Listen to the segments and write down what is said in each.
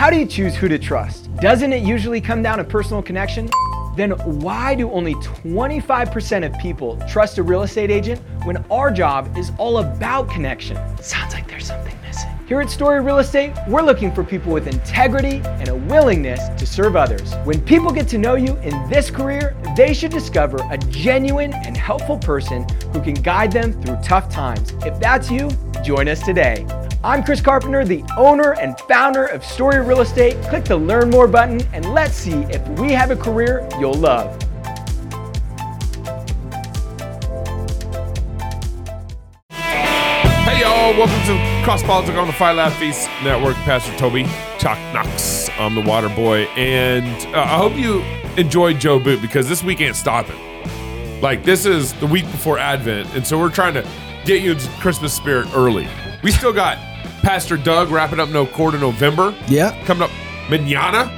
How do you choose who to trust? Doesn't it usually come down to personal connection? Then why do only 25% of people trust a real estate agent when our job is all about connection? Sounds like there's something missing. Here at Story Real Estate, we're looking for people with integrity and a willingness to serve others. When people get to know you in this career, they should discover a genuine and helpful person who can guide them through tough times. If that's you, join us today. I'm Chris Carpenter, the owner and founder of Story Real Estate. Click the Learn More button and let's see if we have a career you'll love. Hey y'all, welcome to Cross Politics on the Fight Laugh Feast Network. Pastor Toby Chuck Knox. I'm the water boy, and uh, I hope you enjoyed Joe Boot because this week ain't stopping. Like this is the week before Advent, and so we're trying to get you into Christmas spirit early. We still got Pastor Doug wrapping up No Quarter November. Yeah. coming up manana,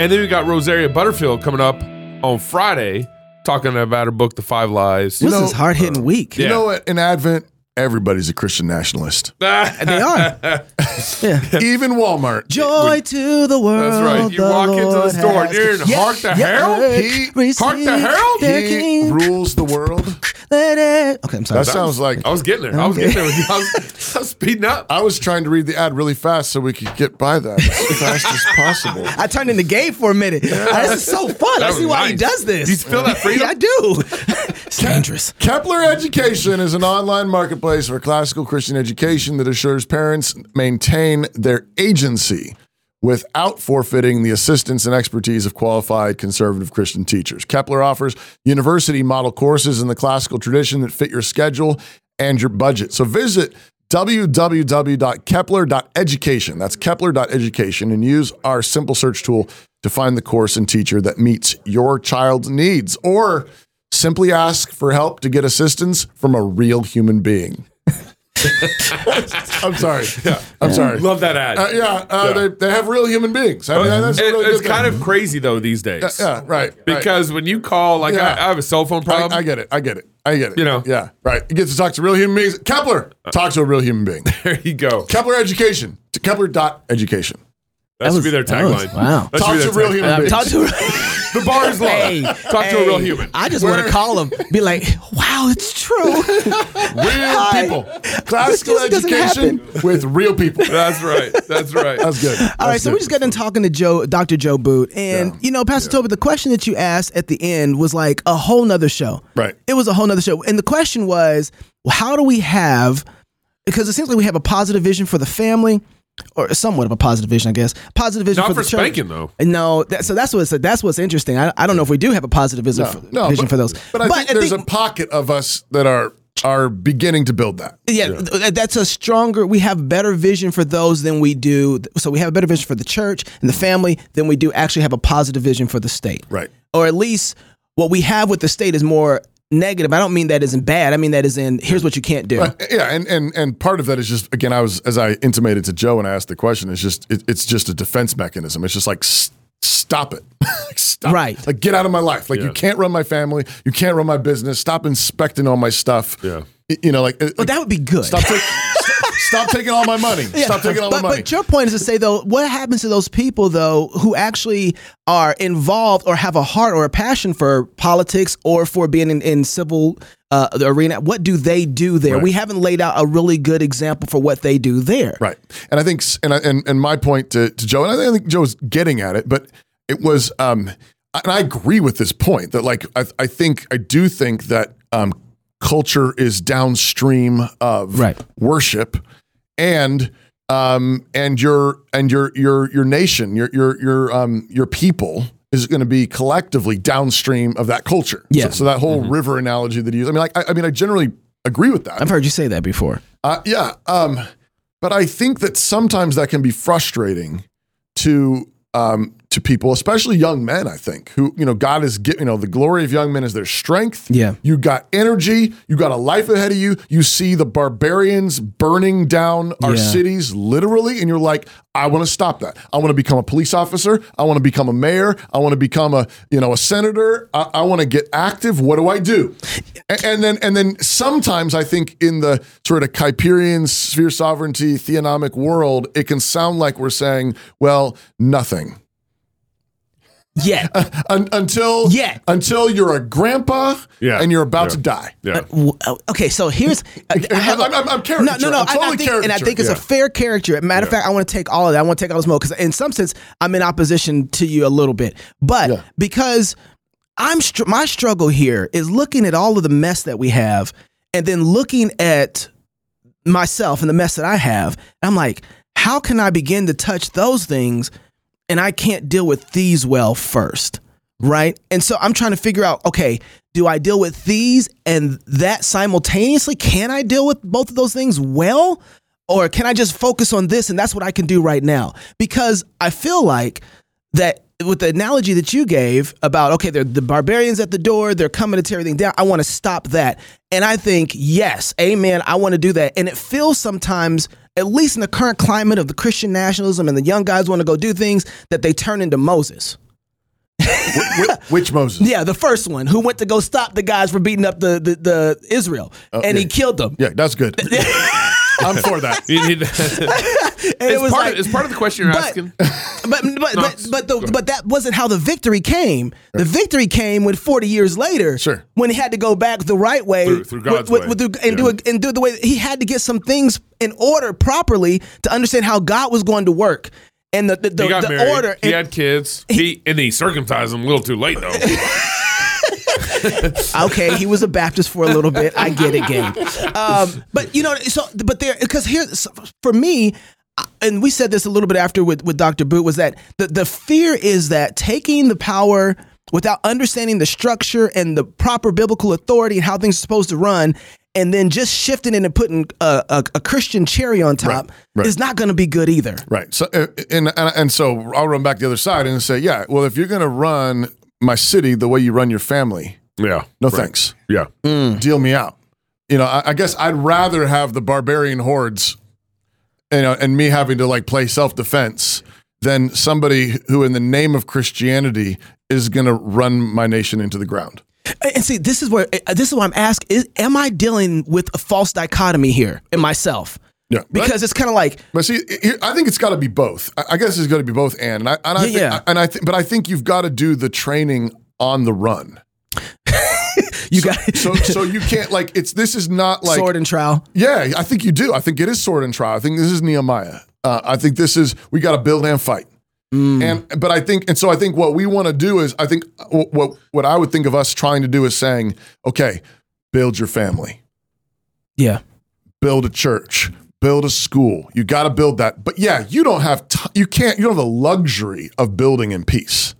and then we got Rosaria Butterfield coming up on Friday, talking about her book, The Five Lies. This know, is hard hitting uh, week. You Yeah. know what? In Advent, everybody's a Christian nationalist. They are. yeah. Even Walmart. Joy to the world. That's right. You the walk into the store and you're in come. Hark the Herald? He- Hark the Herald? He King. rules the world. Let it- Okay, I'm sorry. That sounds like I was getting there. I was getting there with you. I was, I was speeding up. I was trying to read the ad really fast so we could get by that as fast as possible. I turned into gay for a minute. Ah, this is so fun. That I see why he does this. Do you feel that freedom? Yeah, I do. it's dangerous. Kepler Education is an online marketplace for classical Christian education that assures parents maintain their agency without forfeiting the assistance and expertise of qualified conservative Christian teachers. Kepler offers university model courses in the classical tradition that fit your schedule and your budget. So visit www.kepler.education. That's kepler.education and use our simple search tool to find the course and teacher that meets your child's needs or simply ask for help to get assistance from a real human being. I'm sorry. I'm sorry. Love that ad. Uh, yeah, uh, Yeah. They, they have real human beings. I mean, that's It- really it's kind thing. of crazy though these days. yeah, right. right. Because when you call, like Yeah. I, I have a cell phone problem. I get it. I get it. I get it. You know. yeah, right. You get to talk to real human beings. Kepler, talk to a real human being. there you go. Kepler Education to Kepler.education. That, should was- be their that was- tagline. wow. That Talk to their real tagline. human Uh, talk to The bar is low. Hey, Talk to a real human. I just want to call him, be like, "Wow, it's true." real people. Classical This education with real people. That's right. That's right. That's good. All right, so we just got done talking to Joe, Dr. Joe Boot, and Yeah. you know, Pastor Toby, the question that you asked at the end was like a whole nother show. Right. It was a whole nother show, and the question was, well, how do we have? Because it seems like we have a positive vision for the family, or somewhat of a positive vision, I guess. Positive vision Not for, for the church. spanking, though. No, that, so that's what's that's what's interesting. I, I don't know if we do have a positive vision, for, No, vision but, for those, But I think there's a pocket of us that are are beginning to build that. Yeah, th- that's a stronger. We have better vision for those than we do. So we have a better vision for the church and the family than we do actually have a positive vision for the state. Right. Or at least what we have with the state is more negative. I don't mean that isn't bad. I mean that is in here's what you can't do. Right. Yeah, and, and and part of that is just again, I was as I intimated to Joe when I asked the question, it's just it, it's just a defense mechanism. It's just like s- stop it, stop. Right. Like get out of my life. Like Yeah. you can't run my family, you can't run my business. Stop inspecting all my stuff. Yeah. You know, like But that would be good. stop, take, stop, taking all my money. Stop taking all but, my money. But your point is to say though, what happens to those people though who actually are involved or have a heart or a passion for politics or for being in, in civil uh, the arena? What do they do there? Right. We haven't laid out a really good example for what they do there. Right. And I think, and I, and, and my point to, to Joe, and I think Joe's getting at it, but it was, um, and I agree with this point that like, I, I think, I do think that, um, culture is downstream of Right. worship and, um, and your, and your, your, your nation, your, your, your, um, your people is going to be collectively downstream of that culture. Yeah. So, so that whole river analogy that you use, I mean, like, I, I mean, I generally agree with that. I've heard you say that before. Uh, yeah, um, but I think that sometimes that can be frustrating to um, to people, especially young men, I think, who, you know, God is giving, you know, the glory of young men is their strength. Yeah. You got energy, you got a life ahead of you. You see the barbarians burning down our Yeah. cities literally, and you're like, I want to stop that. I want to become a police officer. I want to become a mayor. I want to become a, you know, a senator. I, I want to get active. What do I do? A- And, then, and then sometimes I think in the sort of Kuyperian sphere sovereignty theonomic world, it can sound like we're saying, well, nothing. Yeah. Uh, un- until Yeah. until you're a grandpa Yeah. and you're about Yeah. to die. Yeah. Uh, w- uh, Okay, so here's uh, I have a- I'm- I'm- I'm no, caricature. no, no. I'm I- I, totally think, and I think it's Yeah. a fair character. Matter of fact, I want to take all of that. I want to take all the smoke because, in some sense, I'm in opposition to you a little bit. But Yeah. because I'm str- my struggle here is looking at all of the mess that we have, and then looking at myself and the mess that I have. I'm like, how can I begin to touch those things, and I can't deal with these well first? right? And so I'm trying to figure out, okay, do I deal with these and that simultaneously? Can I deal with both of those things well? Or can I just focus on this and that's what I can do right now? Because I feel like that with the analogy that you gave about, okay, they're the barbarians at the door, they're coming to tear everything down. I want to stop that. And I think, yes, amen, I want to do that. And it feels sometimes, at least in the current climate of the Christian nationalism and the young guys want to go do things, that they turn into Moses. Which, which Moses? Yeah, the first one who went to go stop the guys from beating up the the, the Israel, oh, and he killed them. Yeah, that's good. I'm for that. And it was part like, of, it's part of the question you're but- asking. but but but but, the, but that wasn't how the victory came. The victory came when 40 years later, Sure. when he had to go back the right way Through- through God's way. and do it and do it the way he had to get some things in order properly to understand how God was going to work and the the, the, He got the married. order. He had kids. He, and he circumcised him a little too late though. okay, he was a Baptist for a little bit. I get it, gang. Um, but you know, so but there because here for me, and we said this a little bit after with with Dr. Boot was that the the fear is that taking the power without understanding the structure and the proper biblical authority and how things are supposed to run. And then just shifting it and putting a, a, a Christian cherry on top right. is not going to be good either. Right. So uh, and, and and so I'll run back the other side and say, yeah, well, if you're going to run my city the way you run your family, yeah. no Right. thanks. Yeah. Deal me out. You know, I, I guess I'd rather have the barbarian hordes, you know, and me having to like play self defense than somebody who, in the name of Christianity, is going to run my nation into the ground. And see, this is where uh, this is what I'm asking: is Am I dealing with a false dichotomy here in myself? Yeah. Because it's kind of like But see, I think it's got to be both. I guess it's got to be both, and and I, and I Yeah, think, yeah. and I think, but I think you've got to do the training on the run. You got So, so you can't like it's. This is not like sword and trowel. Yeah, I think you do. I think it is sword and trowel. I think this is Nehemiah. Uh, I think this is we got to build and fight. And but I think and so I think what we want to do is I think what what what I would think of us trying to do is saying, okay, build your family, Yeah. build a church, build a school. You got to build that. But yeah, you don't have t- you can't you don't have the luxury of building in peace.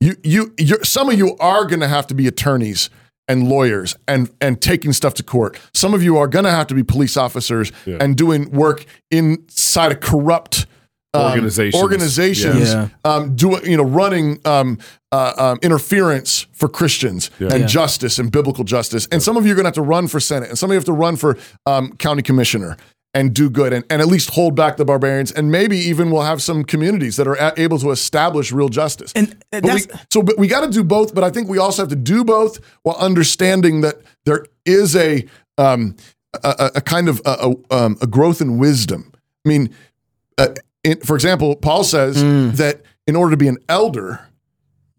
You you you're, some of you are going to have to be attorneys and lawyers and and taking stuff to court. Some of you are going to have to be police officers and doing work inside a corrupt um, Organizations. organizations, Yeah. um, doing you know running um, uh, um, interference for Christians and Yeah. justice and biblical justice. And some of you are going to have to run for Senate, and some of you have to run for um, county commissioner and do good and, and at least hold back the barbarians. And maybe even we'll have some communities that are able to establish real justice. And, uh, But we, so, but we got to do both. But I think we also have to do both while understanding that there is a um, a, a- kind of a, a, um, a growth in wisdom. I mean, uh, in, for example, Paul says that in order to be an elder,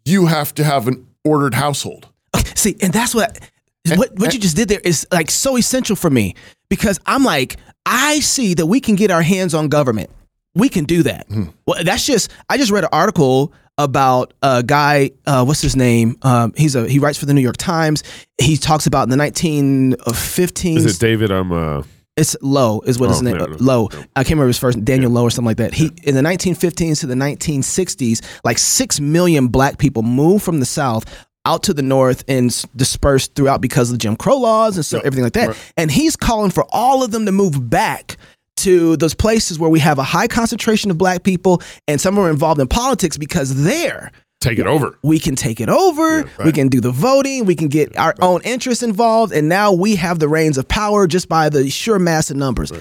you have to have an ordered household. See, and that's what what what you just did there is like so essential for me because I'm like I see that we can get our hands on government. We can do that. Well, that's just I just read an article about a guy. Uh, what's his name? Um, he's a he writes for the New York Times. He talks about in the 1915s. Is it David? I'm uh It's Lowe is what his Oh, name. no, no, Lowe. I can't remember his first. Daniel Lowe or something like that. He in the 1915s to the 1960s, like six million black people moved from the South out to the North and dispersed throughout because of the Jim Crow laws and so everything like that. And he's calling for all of them to move back to those places where we have a high concentration of black people and some are involved in politics because there Take it over. we can take it over, we can do the voting, we can get our own interests involved, and now we have the reins of power just by the sheer mass of numbers.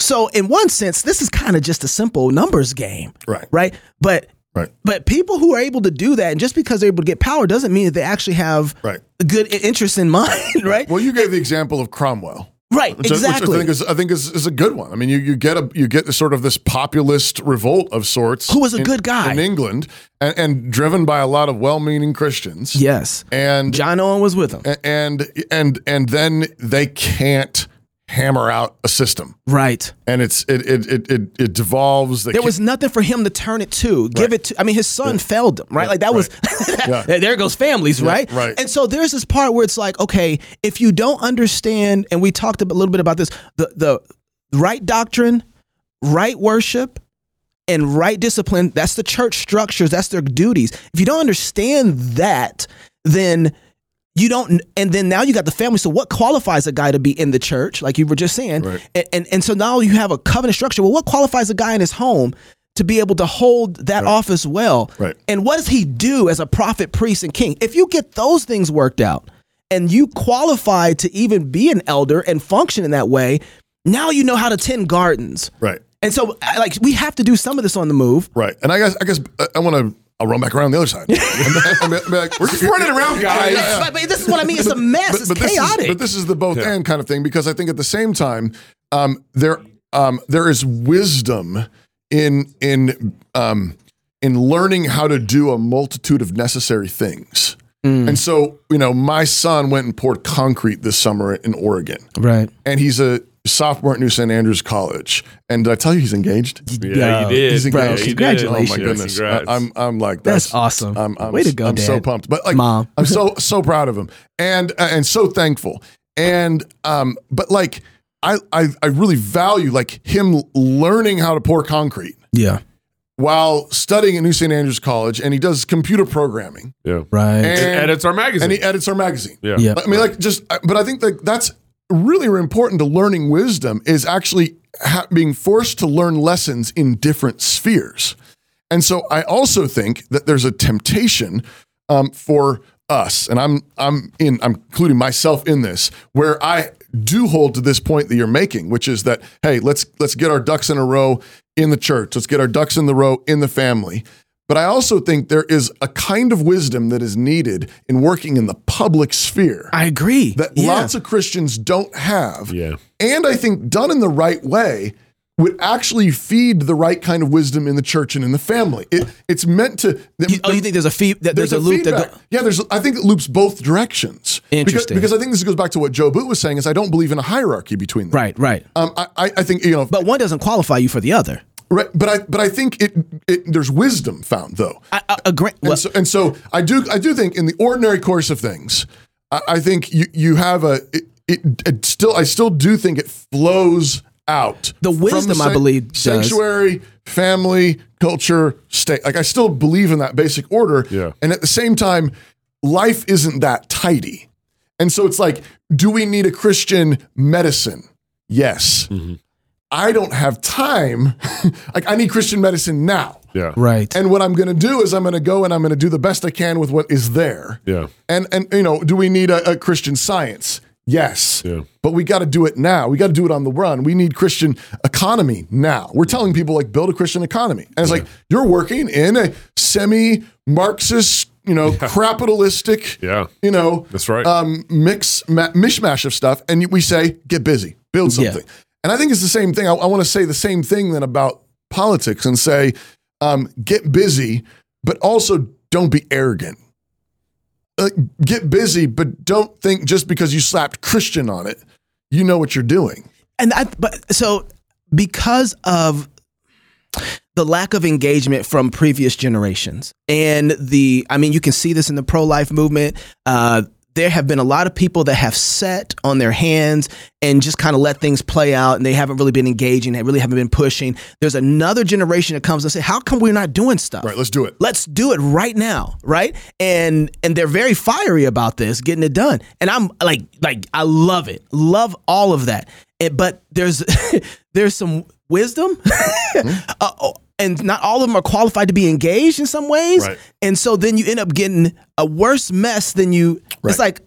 So, in one sense, this is kind of just a simple numbers game, Right. Right, but Right. but people who are able to do that, and just because they're able to get power, doesn't mean that they actually have Right. a good interest in mind, right? Well, you gave the example of Cromwell. Right, Which, I- which exactly. I think is I think is, is a good one. I mean, you, you get a you get sort of this populist revolt of sorts. Who was a in- good guy. in England, and, and driven by a lot of well-meaning Christians. yes, and John Owen was with them, and and and then they can't hammer out a system, right? and it's it it it it, it devolves. They There was nothing for him to turn it to, give it to. I mean, his son failed him, right? Like that was, Yeah. there goes families, right? right. And so there's this part where it's like, okay, if you don't understand, and we talked a little bit about this, the the right doctrine, right worship, and right discipline. That's the church structures. That's their duties. If you don't understand that, then you don't and then now you got the family so what qualifies a guy to be in the church like you were just saying Right. and, and and so now you have a covenant structure well what qualifies a guy in his home to be able to hold that office well Right. and what does he do as a prophet priest and king if you get those things worked out and you qualify to even be an elder and function in that way now you know how to tend gardens right. and so like we have to do some of this on the move Right. And I guess I guess uh, I want to. I'll run back around the other side. I mean, I mean, like, We're just running around, guys. But, but this is what I mean. It's a mess. it's this is- chaotic. but this is the both Yeah. and kind of thing because I think at the same time, um, there um, there is wisdom in in um, in learning how to do a multitude of necessary things. Mm. And so, you know, my son went and poured concrete this summer in Oregon, right. and he's a sophomore at New St. Andrews College. And did I tell you he's engaged? Yeah, you did. He's Bro, engaged. Yeah, congratulations. Oh my goodness! congrats. I, am I'm like That's that's, awesome. I'm, I'm, Way to go, I'm so pumped, but like, Mom. I'm so so proud of him, and uh, and so thankful, and um, but like, I I I really value like him learning how to pour concrete Yeah. while studying at New St. Andrews College, and he does computer programming, yeah. Right. and, edits our magazine. and he edits our magazine. yeah. Yeah. I mean, like, just, but I think that that's really important to learning wisdom is actually ha- being forced to learn lessons in different spheres. And so I also think that there's a temptation um, for us, and I'm I'm in I'm including myself in this, where I do hold to this point that you're making, which is that hey, let's let's get our ducks in a row in the church, let's get our ducks in the row in the family. But I also think there is a kind of wisdom that is needed in working in the public sphere I agree. that yeah. lots of Christians don't have. Yeah. And I think done in the right way would actually feed the right kind of wisdom in the church and in the family. It, it's meant to. You- oh, you think there's a fee? That there's, a, loop that feedback. go, yeah, there's. I think it loops both directions. Because- Interesting. Because, I think this goes back to what Joe Boot was saying. Is I don't believe in a hierarchy between them. right, right. Um, I, I I think you know. But one doesn't qualify you for the other. Right. But I but I think it, it there's wisdom found though. I, I agree. Well, and, so, and so I do I do think in the ordinary course of things, I, I think you you have a it, it, it still I still do think it flows out. The from wisdom, I san- believe, does. sanctuary, family, culture, state. Like I still believe in that basic order. Yeah. And at the same time, life isn't that tidy. And so it's like, do we need a Christian medicine? Yes. Mm-hmm. I don't have time. like I need Christian medicine now. Yeah. right. And what I'm going to do is I'm going to go and I'm going to do the best I can with what is there. Yeah. And and you know, do we need a, a Christian science? Yes. Yeah. But we got to do it now. We got to do it on the run. We need Christian economy now. We're telling people like build a Christian economy. And it's like you're working in a semi-Marxist, you know, capitalistic, Yeah. you know, That's right. um, mix ma- mishmash of stuff, and we say get busy, build Yeah. And I think it's the same thing. I, I want to say the same thing then about politics and say um, get busy, but also don't be arrogant. Like, get busy, but don't think just because you slapped Christian on it, you know what you're doing. and I, but so because of the lack of engagement from previous generations and the i mean you can see this in the pro-life movement uh, there have been a lot of people that have sat on their hands and just kind of let things play out and they haven't really been engaging they really haven't been pushing. There's another generation that comes and say how come we're not doing stuff? Right, let's do it. let's do it right now right? And and they're very fiery about this getting it done. And i'm like like i love it love all of that. And, but there's there's some wisdom, uh, oh, and not all of them are qualified to be engaged in some ways. Right. And so then you end up getting a worse mess than you. Right. It's like.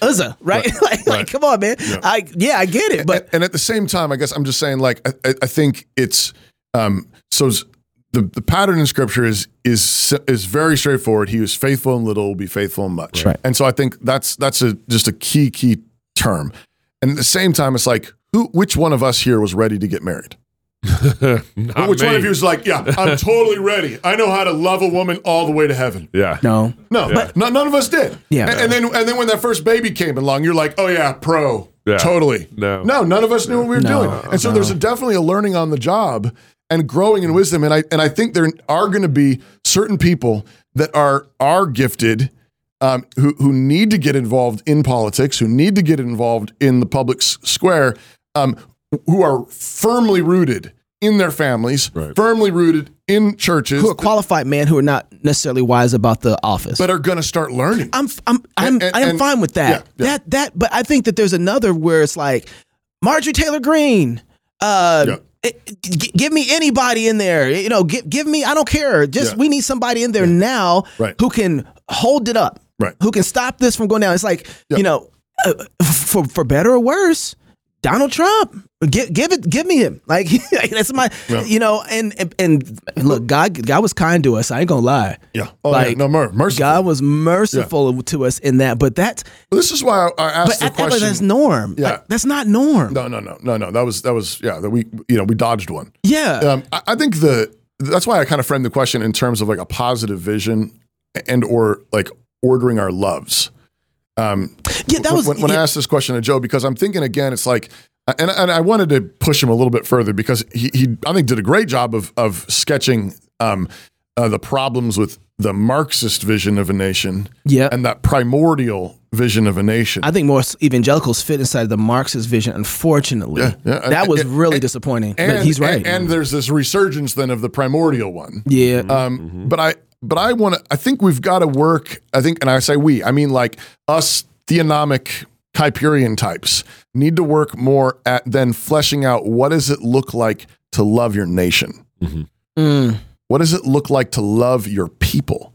Uzza, right? like, like, Right. come on, man. I yeah, I get it, but and, and at the same time, I guess I'm just saying, like, I, I- I think it's um, so the the pattern in Scripture is is is very straightforward. He was faithful in little, will be faithful in much, Right. and so I think that's that's a just a key key term. And at the same time, it's like who, which one of us here was ready to get married? Not which one of you is like, yeah, I'm totally ready. I know how to love a woman all the way to heaven. Yeah. no. No, But- no- none of us did. Yeah. and, and then and then when that first baby came along, you're like, oh yeah, pro, Yeah. totally. No. no, none of us knew what we were No, doing, and so there's a, definitely a learning on the job and growing in wisdom. And I and I think there are going to be certain people that are are gifted. Um, who who need to get involved in politics, who need to get involved in the public s- square, um, who are firmly rooted in their families, Right. firmly rooted in churches, Who are qualified men who are not necessarily wise about the office. but are going to start learning. I'm I'm I'm And- and- I am and- fine with that. yeah, yeah. That that but I think that there's another where it's like Marjorie Taylor Greene. Uh Yeah. it- g- give me anybody in there. You know, give give me I don't care. Just Yeah. we need somebody in there now Right. who can hold it up. Right. Who can stop this from going down. It's like, Yeah. you know, uh, for for better or worse, Donald Trump. Give give it give me him. Like that's my Yeah. you know, and, and and look, God God was kind to us. I ain't gonna lie. Yeah. Oh, yeah. Like, No, mer- merciful. God was merciful to us in that, but that's Well, this is why I, I asked but the I- but question. that's norm. Yeah. Like, that's not norm. no, no, no, no, no. That was that was yeah. That we you know we dodged one. Yeah. Um, I, I think the that's why I kind of framed the question in terms of like a positive vision and or like ordering our loves. Um, yeah, that was when, when I asked this question to Joe because I'm thinking again, it's like, and, and I wanted to push him a little bit further because he, he I think did a great job of of sketching um, uh, the problems with the Marxist vision of a nation yeah. and that primordial vision of a nation. I think most evangelicals fit inside the Marxist vision. Unfortunately, Yeah, yeah. that And- was and- really disappointing. but he's right. And, and there's this resurgence then of the primordial one. yeah, Um, But I, but I want to. I think we've got to work. I think, and I say we. I mean, like us theonomic Kuyperian types need to work more at then fleshing out what does it look like to love your nation. Mm. What does it look like to love your people?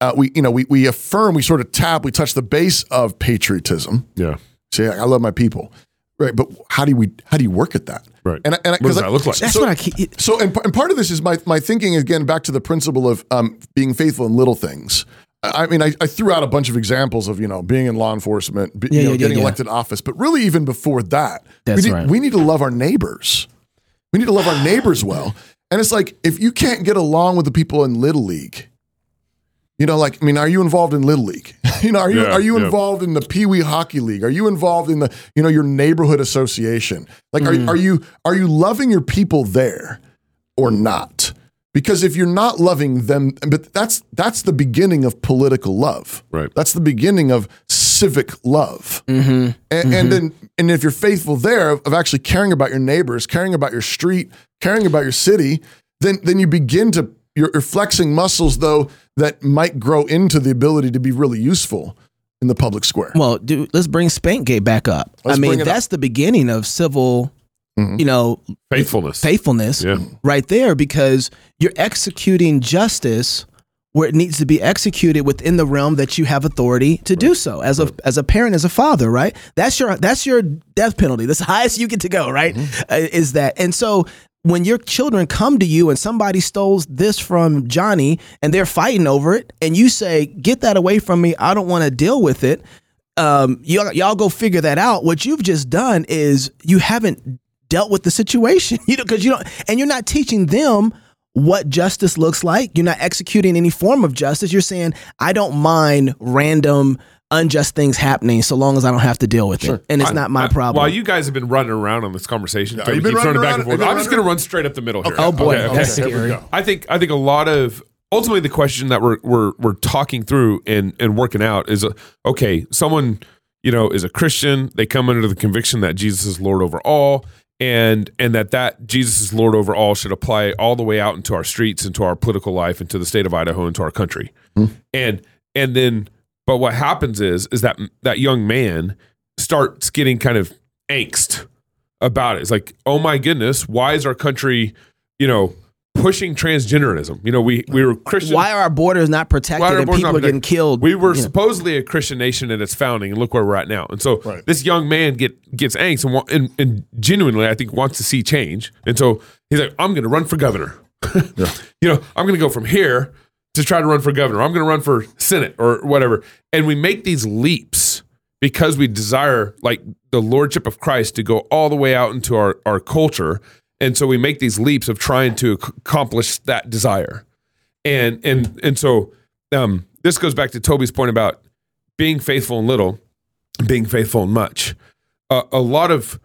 Uh, we, you know, we we affirm, we sort of tap, we touch the base of patriotism. Yeah. Say, I love my people, right? But how do we, how do you work at that? Right. And, and What does that look like? that's so- what I keep. so, and, and part of this is my, my thinking again back to the principle of um, being faithful in little things. I I mean, I, I threw out a bunch of examples of you know being in law enforcement, be, Yeah, you know, yeah, getting yeah. elected office, but really even before that, That's we need, right. we need to love our neighbors. We need to love our neighbors well. And it's like if you can't get along with the people in little league, you know, like I mean, are you involved in little league? you know, are you Yeah, are you yeah. involved in the Pee Wee Hockey League? Are you involved in the you know your neighborhood association? Like, Mm. are are you are you loving your people there or not? Because if you're not loving them, but that's that's the beginning of political love. Right. That's the beginning of civic love. Mm-hmm. And, and then, and if you're faithful there of actually caring about your neighbors, caring about your street, caring about your city, then then you begin to you're, you're flexing muscles though that might grow into the ability to be really useful in the public square. Well, dude, let's bring Spankgate back up. Let's I mean, bring it that's the beginning of civil, Mhm. you know, Faithfulness. faithfulness Yeah. right there because you're executing justice where it needs to be executed within the realm that you have authority to do so as a as a parent as a father right that's your that's your death penalty that's the highest you get to go right Uh, is that and so when your children come to you and somebody stole this from Johnny and they're fighting over it and you say get that away from me I don't want to deal with it um, y'all, y'all go figure that out. What you've just done is you haven't dealt with the situation, you know, because you don't, and you're not teaching them what justice looks like. You're not executing any form of justice. You're saying, I don't mind random, unjust things happening so long as I don't have to deal with it, and it's I- not my I- problem. While you guys have been running around on this conversation, Yeah, Toby you've been running running back around- and forth. I'm just going to run straight up the middle here. oh boy, Okay, that's okay. Here we scary. go. I think I think a lot of ultimately the question that we're we're we're talking through and and working out is uh, okay. Someone you know is a Christian. They come under the conviction that Jesus is Lord over all, and and that that Jesus is Lord over all should apply all the way out into our streets, into our political life, into the state of Idaho, into our country, and and then but what happens is is that that young man starts getting kind of angst about it. It's like, oh my goodness, why is our country, you know, pushing transgenderism? You know, we we were Christian. Why are our borders not protected Why are our and people not are getting killed? We were you know? supposedly a Christian nation at its founding, and look where we're at now. And so Right. this young man get gets angst and, and and genuinely, I think, wants to see change. And so he's like, "I'm going to run for governor. You know, I'm going to go from here to try to run for governor. I'm going to run for senate or whatever." And we make these leaps because we desire like the lordship of Christ to go all the way out into our our culture. And so we make these leaps of trying to accomplish that desire and and and so um, this goes back to Toby's point about being faithful in little, being faithful in much. Uh, a lot of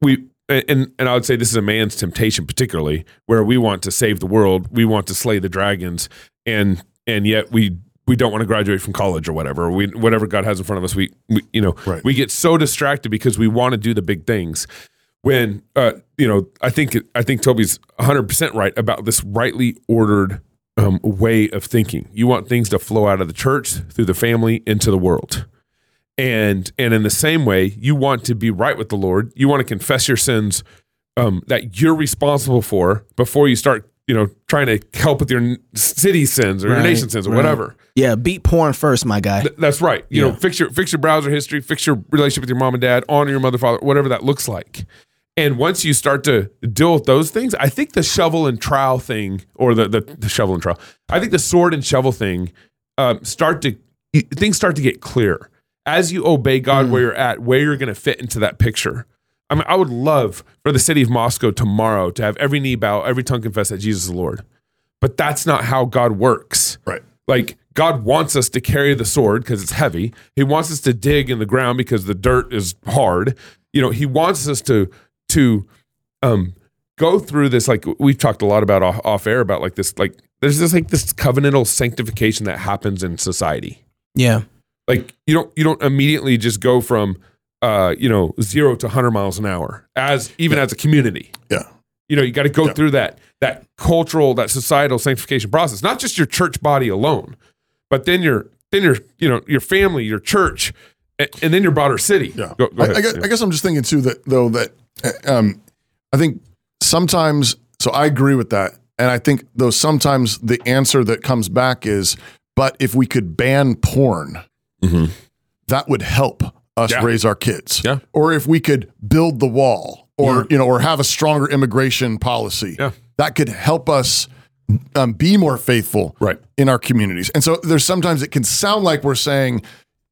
we and and I would say this is a man's temptation, particularly where we want to save the world, we want to slay the dragons, and and yet we we don't want to graduate from college or whatever. We whatever God has in front of us, we, we you know Right. we get so distracted because we want to do the big things when uh, you know I think I think Toby's 100 percent right about this rightly ordered um, way of thinking. You want things to flow out of the church through the family into the world, and and in the same way, you want to be right with the Lord. You want to confess your sins um, that you're responsible for before you start. You know, trying to help with your city sins or your nation sins or right. whatever. yeah, beat porn first, my guy. Th- That's right. You know, fix your fix your browser history, fix your relationship with your mom and dad, honor your mother, father, whatever that looks like. And once you start to deal with those things, I think the shovel and trowel thing, or the the, the shovel and trowel, I think the sword and shovel thing, um, start to things start to get clear as you obey God where you're at, where you're going to fit into that picture. I mean, I would love for the city of Moscow tomorrow to have every knee bow, every tongue confess that Jesus is Lord, but that's not how God works. Right. Like God wants us to carry the sword because it's heavy. He wants us to dig in the ground because the dirt is hard. You know, he wants us to to um go through this like we've talked a lot about off, off air about like this like there's this like this covenantal sanctification that happens in society. Yeah. Like you don't you don't immediately just go from uh you know 0 to 100 miles an hour as even as a community Yeah. you know you got to go Yeah. through that that cultural that societal sanctification process not just your church body alone but then your then your you know your family your church and, and then your broader city Yeah. go, go I, ahead I, guess, I guess I'm just thinking too that though that uh, um, I think sometimes so I agree with that, and I think though sometimes the answer that comes back is, but if we could ban porn, that would help us Yeah. raise our kids. Yeah. Or if we could build the wall, or you know, or have a stronger immigration policy, Yeah. that could help us um, be more faithful Right. in our communities. And so there's sometimes it can sound like we're saying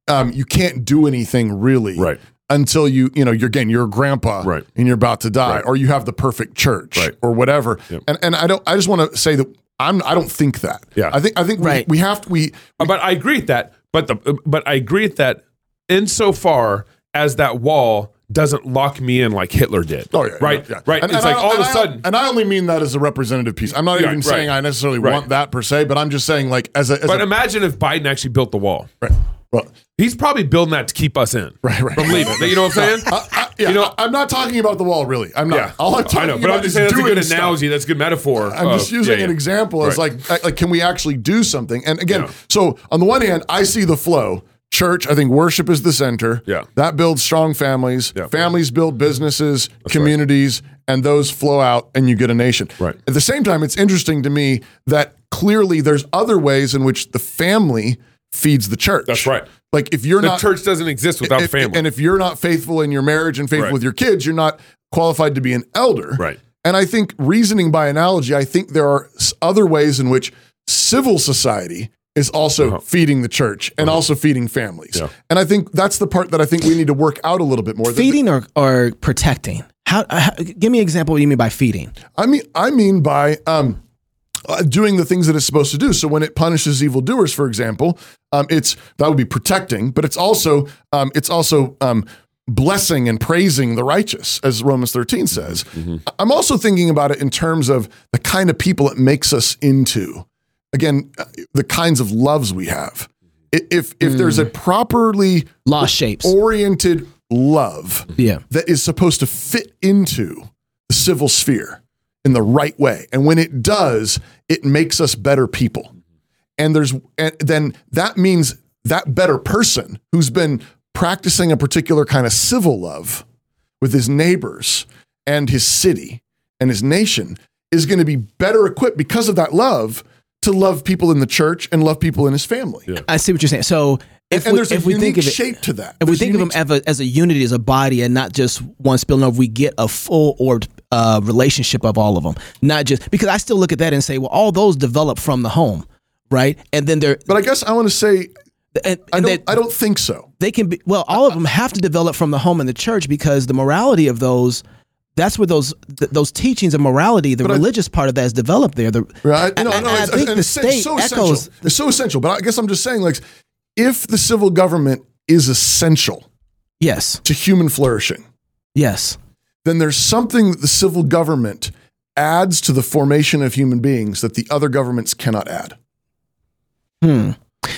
um, you can't do anything really Right. until you you know you're again you're a grandpa Right. and you're about to die Right. or you have the perfect church Right. or whatever. Yep. And and I don't I just want to say that I'm I don't think that. Yeah. I think I think Right. we, we have to we Uh, but I agree with that. But the but I agree with that insofar as that wall doesn't lock me in like Hitler did. Oh yeah, right, yeah, yeah. right. And- it's and like I- all of a I- sudden, and I only mean that as a representative piece. I'm not Yeah, even right. saying I necessarily Right. want that per se, but I'm just saying like as a, as but a imagine if Biden actually built the wall. right. Well, He's probably building that to keep us in right, right. from leaving. You know what I'm saying? I, I, yeah, You know- I, am not talking about the wall, really. I'm not. yeah, All I'm talking I know, but I'm just saying that's a good stuff. analogy. That's a good metaphor. I'm just using an example as Right. like like can we actually do something? And again, so on the one hand, I see the flow. Church, I think worship is the center. Yeah. That builds strong families. Yeah. Families build businesses, communities, and those flow out and you get a nation. Right. At the same time, it's interesting to me that clearly there's other ways in which the family feeds the church. That's right. Like if you're The not church doesn't exist without if- family. And if you're not faithful in your marriage and faithful Right. with your kids, you're not qualified to be an elder. Right. And I think reasoning by analogy, I think there are other ways in which civil society is also feeding the church and also feeding families. Uh-huh. Yeah. And I think that's the part that I think we need to work out a little bit more. That- Feeding or, or protecting? How, how? Give me an example. What you mean by feeding? I mean, I mean by um, uh, doing the things that it's supposed to do. So when it punishes evildoers, for example, um, it's that would be protecting, but it's also um, it's also um, blessing and praising the righteous, as Romans thirteen says. I'm also thinking about it in terms of the kind of people it makes us into. Again, the kinds of loves we have. If if there's a mm. properly Lost shapes. oriented love yeah. that is supposed to fit into the civil sphere in the right way. And when it does, it makes us better people. And there's and then that means that better person who's been practicing a particular kind of civil love with his neighbors and his city and his nation is going to be better equipped because of that love to love people in the church and love people in his family. Yeah. I see what you're saying. So if and we, there's a if we think of it, shape to that. if we think of them as a, as a unity, as a body, and not just one spilling over, we get a full orbed uh, relationship of all of them. Not just because I still look at that and say, well, all those develop from the home, right? And then they're but I guess I want to say and, I don't they, I don't think so. they can be well. All of them have to develop from the home and the church because the morality of those. That's where those th- those teachings of morality, the I- religious part of that is developed there. The, Right? And- no, and no, I it's, think the state so echoes essential. It's so essential. But I guess I'm just saying, like, if the civil government is essential yes, to human flourishing, yes, then there's something that the civil government adds to the formation of human beings that the other governments cannot add. Hmm.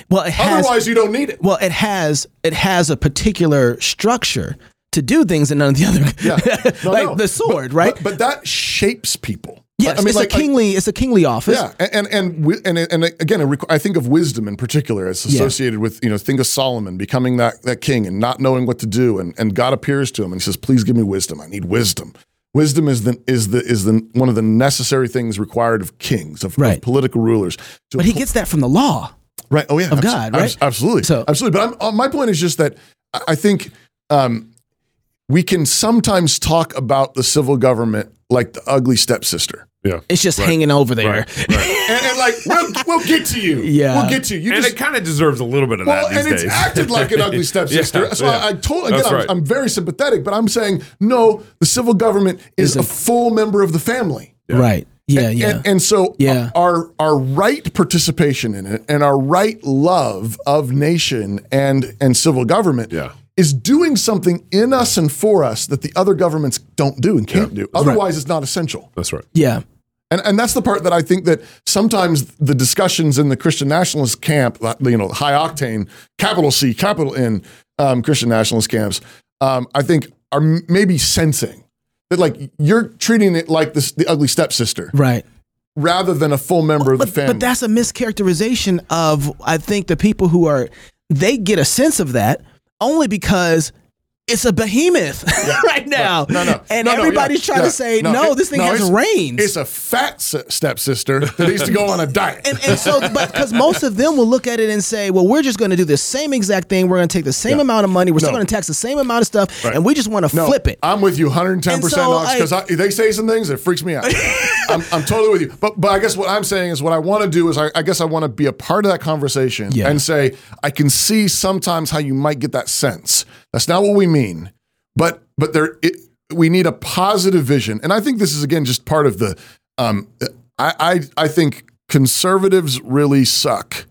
well, it has. Otherwise, you don't need it. Well, it has it has a particular structure to do things and none of the other. Yeah. No, like no. the sword, But- right? But, but that shapes people. yes, I mean, it's like, a kingly. it's a kingly office. Yeah, and and and, and and again, I think of wisdom in particular as associated with you know think of Solomon becoming that that king and not knowing what to do, and and God appears to him and he says, "Please give me wisdom. I need wisdom." Wisdom is the is the is the one of the necessary things required of kings of, of political rulers. But he gets that from the law. Right. Oh yeah. of abso- God, right? abs- absolutely. So- absolutely. But I'm, uh, my point is just that I- I think um, we can sometimes talk about the civil government like the ugly stepsister, Yeah. It's just hanging over there. Right. Right. and, and like we'll we'll get to you. Yeah. We'll get to you. You and just it kind of deserves a little bit of well, that these and days. it's acted like an ugly stepsister. Yeah, so yeah. I, I told again, I'm, right. I'm very sympathetic, but I'm saying no. The civil government is a full member of the family. Right. Yeah. Yeah. And, and so Yeah. our our right participation in it and our right love of nation and and civil government Yeah. Is doing something in us and for us that the other governments don't do and can't do. Otherwise, it's not essential. That's right. yeah. And and that's the part that I think that sometimes the discussions in the Christian nationalist camp, you know, high octane, capital C, capital N, um, Christian nationalist camps, um, I think are m- maybe sensing that like you're treating it like this the ugly stepsister Right. rather than a full member of But, the family. but that's a mischaracterization of I think the people who are they get a sense of that only because it's a behemoth right now. no, no, And no, no, everybody's yeah, trying yeah. to say, no, it- this thing no, has reins. It's a fat s- stepsister that needs to go on a diet. and, and so, but because most of them will look at it and say, well, we're just going to do the same exact thing. We're going to take the same amount of money. We're still going to tax the same amount of stuff, and we just want to no, flip it. I'm with you 110 And percent because they say some things that freaks me out. I'm, I'm totally with you. But but I guess what I'm saying is what I want to do is I, I guess I want to be a part of that conversation Yeah. and say I can see sometimes how you might get that sense. That's not what we mean, but but there it, we need a positive vision, and I think this is again just part of the. Um, I I, I think conservatives really suck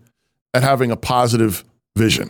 at having a positive vision.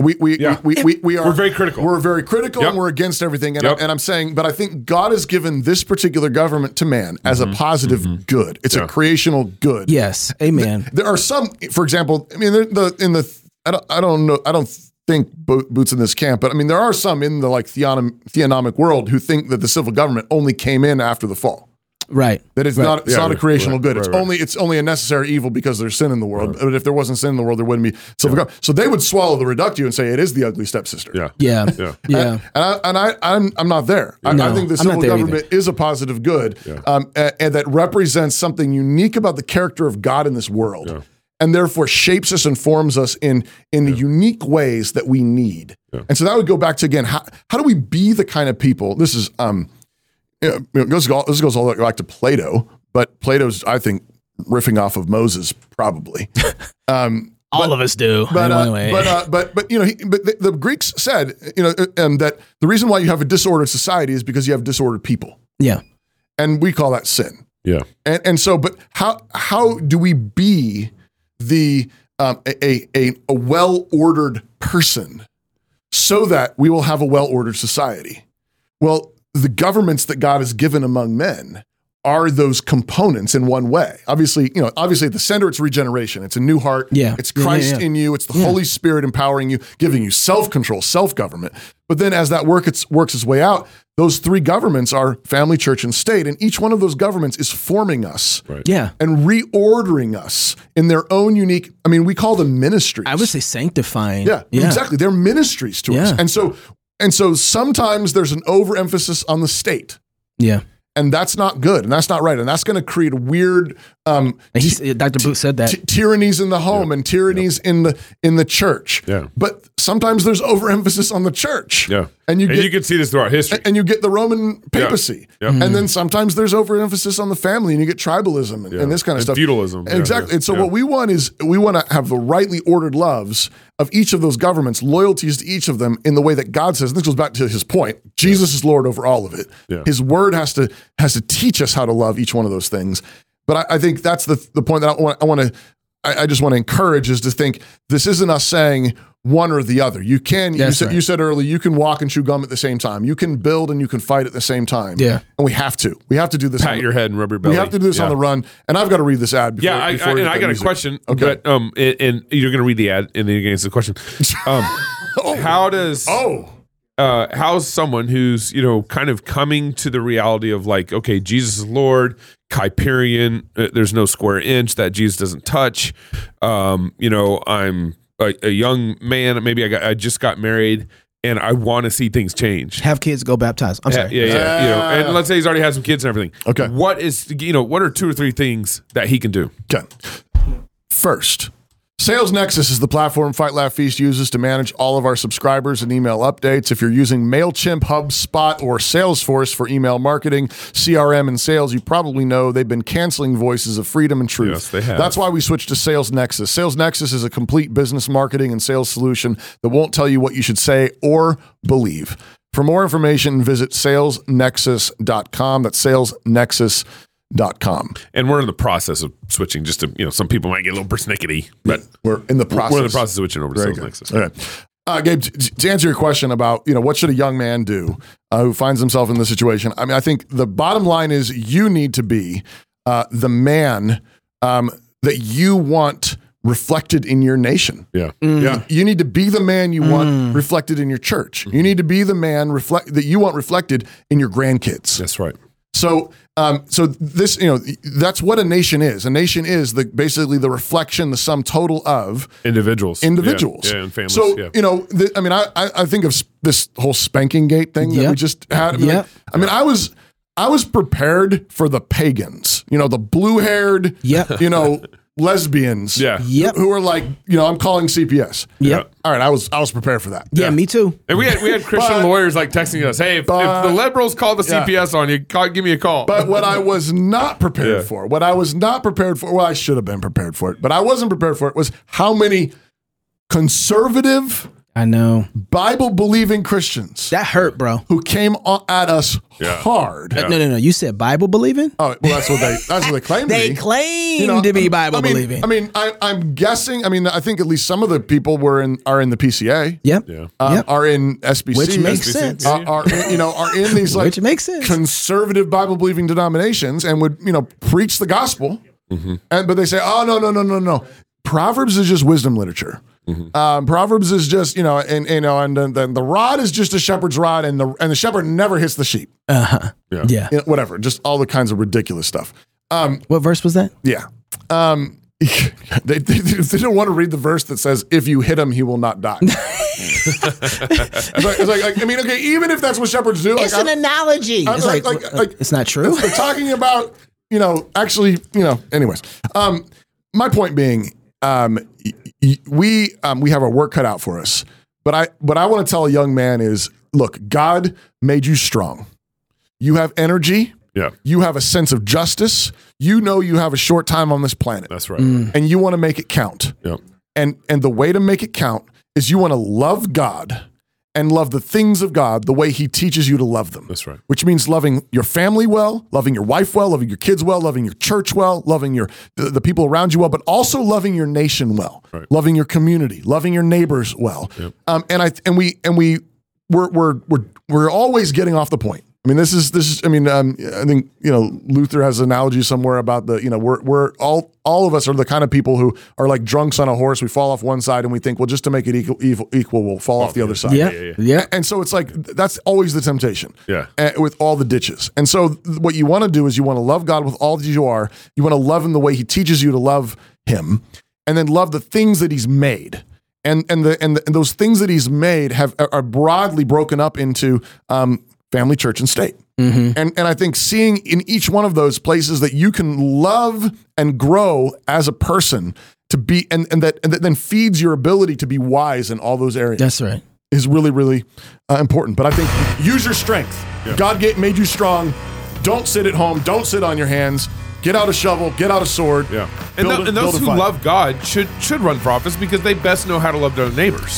We we, Yeah. we, we, we, we are We're very critical. We're very critical Yep. and we're against everything. And, Yep. I, and I'm saying, but I think God has given this particular government to man as a positive good. It's a Mm-hmm. Creational good. yes, amen. There are some, for example, I mean, there- the in the I don't I don't know I don't think Bo- Boot's in this camp, but I mean there are some in the like theonom, theonomic world who think that the civil government only came in after the fall. Right. That it's not it's Yeah, not a creational right, good. It's right, right. only it's only a necessary evil because there's sin in the world. But if there wasn't sin in the world, there wouldn't be civil government. So they would swallow the reductio and say it is the ugly stepsister. Yeah. Yeah. Yeah. Yeah. And I and I I'm I'm not there. I, I think the civil there government is a positive good, um, a- and, that represents something unique about the character of God in this world, and therefore shapes us and forms us in in the unique ways that we need. And so that would go back to again how how do we be the kind of people? This is um, you know, it goes all, this goes all the way back to Plato, but Plato's I think riffing off of Moses probably. All of us do. But uh, but uh, but but you know, he, but the, the Greeks said, you know, uh, um, that the reason why you have a disordered society is because you have disordered people, yeah. and we call that sin. Yeah. And and so, but how how do we be the um, a a, a, well ordered person so that we will have a well ordered society? Well, the governments that God has given among men are those components in one way. Obviously, you know, obviously at the center it's regeneration. It's a new heart. Yeah. It's Yeah, yeah, Christ yeah. in you. It's the Holy Spirit empowering you, giving you self-control, self-government. But then as that work it's, works its way out, those three governments are family, church, and state. And each one of those governments is forming us Right. Yeah. and reordering us in their own unique, I mean, we call them ministries. I would say sanctifying. Yeah, exactly. They're ministries to us. And so and so sometimes there's an overemphasis on the state. Yeah. And that's not good, and that's not right, and that's going to create weird um, And he, Dr. Boot said that. ty- tyrannies in the home and tyrannies in the in the church. Yeah. But sometimes there's overemphasis on the church. Yeah. And you and get you can see this throughout history. and you get the Roman papacy. Yeah. And then sometimes there's overemphasis on the family and you get tribalism and, Yeah. and this kind of And stuff. feudalism. Exactly. yeah, And so yeah. what we want is we want to have the rightly ordered loves of each of those governments, loyalties to each of them in the way that God says. And this goes back to his point. Jesus is Lord over all of it. Yeah. His word has to has to teach us how to love each one of those things. But I, I think that's the the point that I want I want to I, I just want to encourage is to think this isn't us saying one or the other. You can you That's said right. you said earlier you can walk and chew gum at the same time. You can build and you can fight at the same time. Yeah. And we have to. We have to do this. Pat on the- your head and rub your belly. we have to do this Yeah. on the run. And I've got to read this ad before. Yeah, I, I, before we and I that got a question. Okay. But, um, and, and you're going to read the ad, and then you're going to answer the question. Um, how does Oh. Uh, how's someone who's you know kind of coming to the reality of like, okay, Jesus is Lord, Kuyperian. Uh, there's no square inch that Jesus doesn't touch. Um, you know, I'm a, a young man. Maybe I got I just got married, and I want to see things change. Have kids go baptize. I'm Yeah, sorry. yeah, yeah. you know, and Ah. let's say he's already had some kids and everything. Okay. What is you know what are two or three things that he can do? Okay. First, Sales Nexus is the platform Fight Laugh Feast uses to manage all of our subscribers and email updates. If you're using MailChimp, HubSpot, or Salesforce for email marketing, CRM, and sales, you probably know they've been canceling voices of freedom and truth. Yes, they have. That's why we switched to Sales Nexus. Sales Nexus is a complete business marketing and sales solution that won't tell you what you should say or believe. For more information, visit salesnexus.com. That's salesnexus.com. And we're in the process of switching. Just to you know, some people might get a little persnickety, but We're in the process. we're in the process of switching over to Very Sales good. Nexus. Okay. Uh, Gabe, t- t- to answer your question about you know what should a young man do uh, who finds himself in this situation, I mean, I think the bottom line is you need to be uh, the man um, that you want reflected in your nation. Yeah, Mm. yeah, You need to be the man you want reflected in your church. You need to be the man reflect that you want reflected in your grandkids. that's right. So, um, so this, you know, that's what a nation is. A nation is the basically the reflection, the sum total of Individuals, individuals. yeah, yeah, and families. So yeah. you know, the, I mean, I, I I think of this whole spanking gate thing that we just had. I mean, Yep. I mean, I was I was prepared for the pagans. You know, the blue haired. Yep. You know, lesbians. Yeah. Yep. Who are like, you know, I'm calling CPS. Yep. All right, I was I was prepared for that. Yeah, me too. And we had we had Christian But- lawyers like texting us, "Hey, if, but- if the liberals call the Yeah. CPS on you, call, give me a call." But what I was not prepared Yeah. for, what I was not prepared for, well, I should have been prepared for it, but I wasn't prepared for it, was how many conservative, I know. Bible believing Christians That hurt, bro. who came on- at us Yeah. hard. No, no, no. You said Bible believing? Oh, well, that's what they that's what they claim to They be. claim You know, to be I Bible mean, believing. I mean, I, I'm guessing. I mean, I think at least some of the people were in are in the PCA, yep. yeah, um, Yep. are in SBC, Which makes SBC. sense. uh, are in, you know are in these like Which makes sense. conservative Bible believing denominations and would you know preach the gospel, Mm-hmm. and but they say, oh no no no no no, Proverbs is just wisdom literature. Mm-hmm. Um, Proverbs is just you know and you know and then the, the rod is just a shepherd's rod and the and the shepherd never hits the sheep. Uh-huh. Yeah. Yeah. You know, whatever, just all the kinds of ridiculous stuff. Um, What verse was that? yeah. Um, they, they, they don't want to read the verse that says, "If you hit him, he will not die." it's like, it's like, like, I mean, okay, even if that's what shepherds do, like, I'm- analogy. I'm It's like- like, like- uh, like- it's not true. They're talking about, you know, actually, you know, anyways. Um, my point being, um, y- y- we um, we have our work cut out for us. But I what I want to tell a young man is, look, God made you strong. You have energy. yeah, You have a sense of justice. You know you have a short time on this planet, that's right. and you want to make it count. Yeah, And and the way to make it count is you want to love God and love the things of God the way He teaches you to love them that's right. which means loving your family well, loving your wife well, loving your kids well, loving your church well, loving your the, the people around you well, but also loving your nation well, Right. loving your community, loving your neighbors well. Um, and I and we and we we're we're we're we're always getting off the point. I mean, this is this is. I mean, um, I think you know Luther has an analogy somewhere about the you know we're we're all all of us are the kind of people who are like drunks on a horse. We fall off one side and we think, well, just to make it equal, equal, equal we'll fall off the other side. yeah. yeah, yeah. Yeah. And so it's like that's always the temptation. Yeah. uh, with all the ditches. And so th- what you want to do is you want to love God with all that you are. You want to love him the way he teaches you to love him and then love the things that he's made. and and the and, the, and those things that He's made have are broadly broken up into um, family, church, and state. And and I think seeing in each one of those places that you can love and grow as a person to be and and that and that then feeds your ability to be wise in all those areas That's right. is really, really uh, important. But I think use your strength. God get, made you strong. Don't sit at home. Don't sit on your hands. Get out a shovel. Get out a sword. Yeah. And, Build a- and those who fight. love God should should run for office because they best know how to love their neighbors.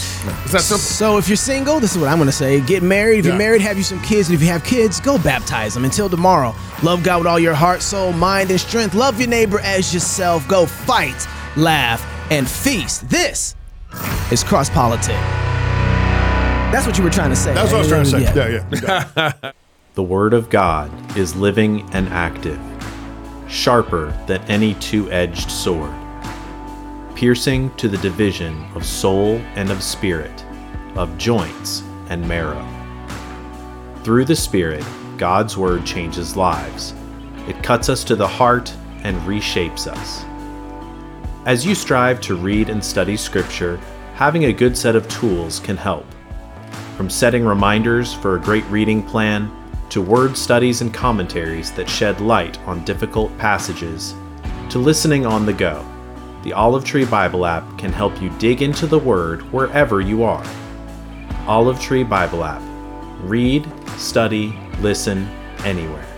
It's that simple. So if you're single, this is what I'm going to say. Get married. If Yeah. you're married, have you some kids. And if you have kids, go baptize them. Until tomorrow, love God with all your heart, soul, mind, and strength. Love your neighbor as yourself. Go fight, laugh, and feast. This is Cross Politic. That's what you were trying to say. That's what I was trying to say. Yeah. Yeah, yeah. The Word of God is living and active, sharper than any two edged sword, piercing to the division of soul and of spirit, of joints and marrow. Through the Spirit, God's Word changes lives. It cuts us to the heart and reshapes us. As you strive to read and study Scripture, having a good set of tools can help. From setting reminders for a great reading plan to word studies and commentaries that shed light on difficult passages, to listening on the go, the Olive Tree Bible app can help you dig into the Word wherever you are. Olive Tree Bible app. Read, study, listen, anywhere.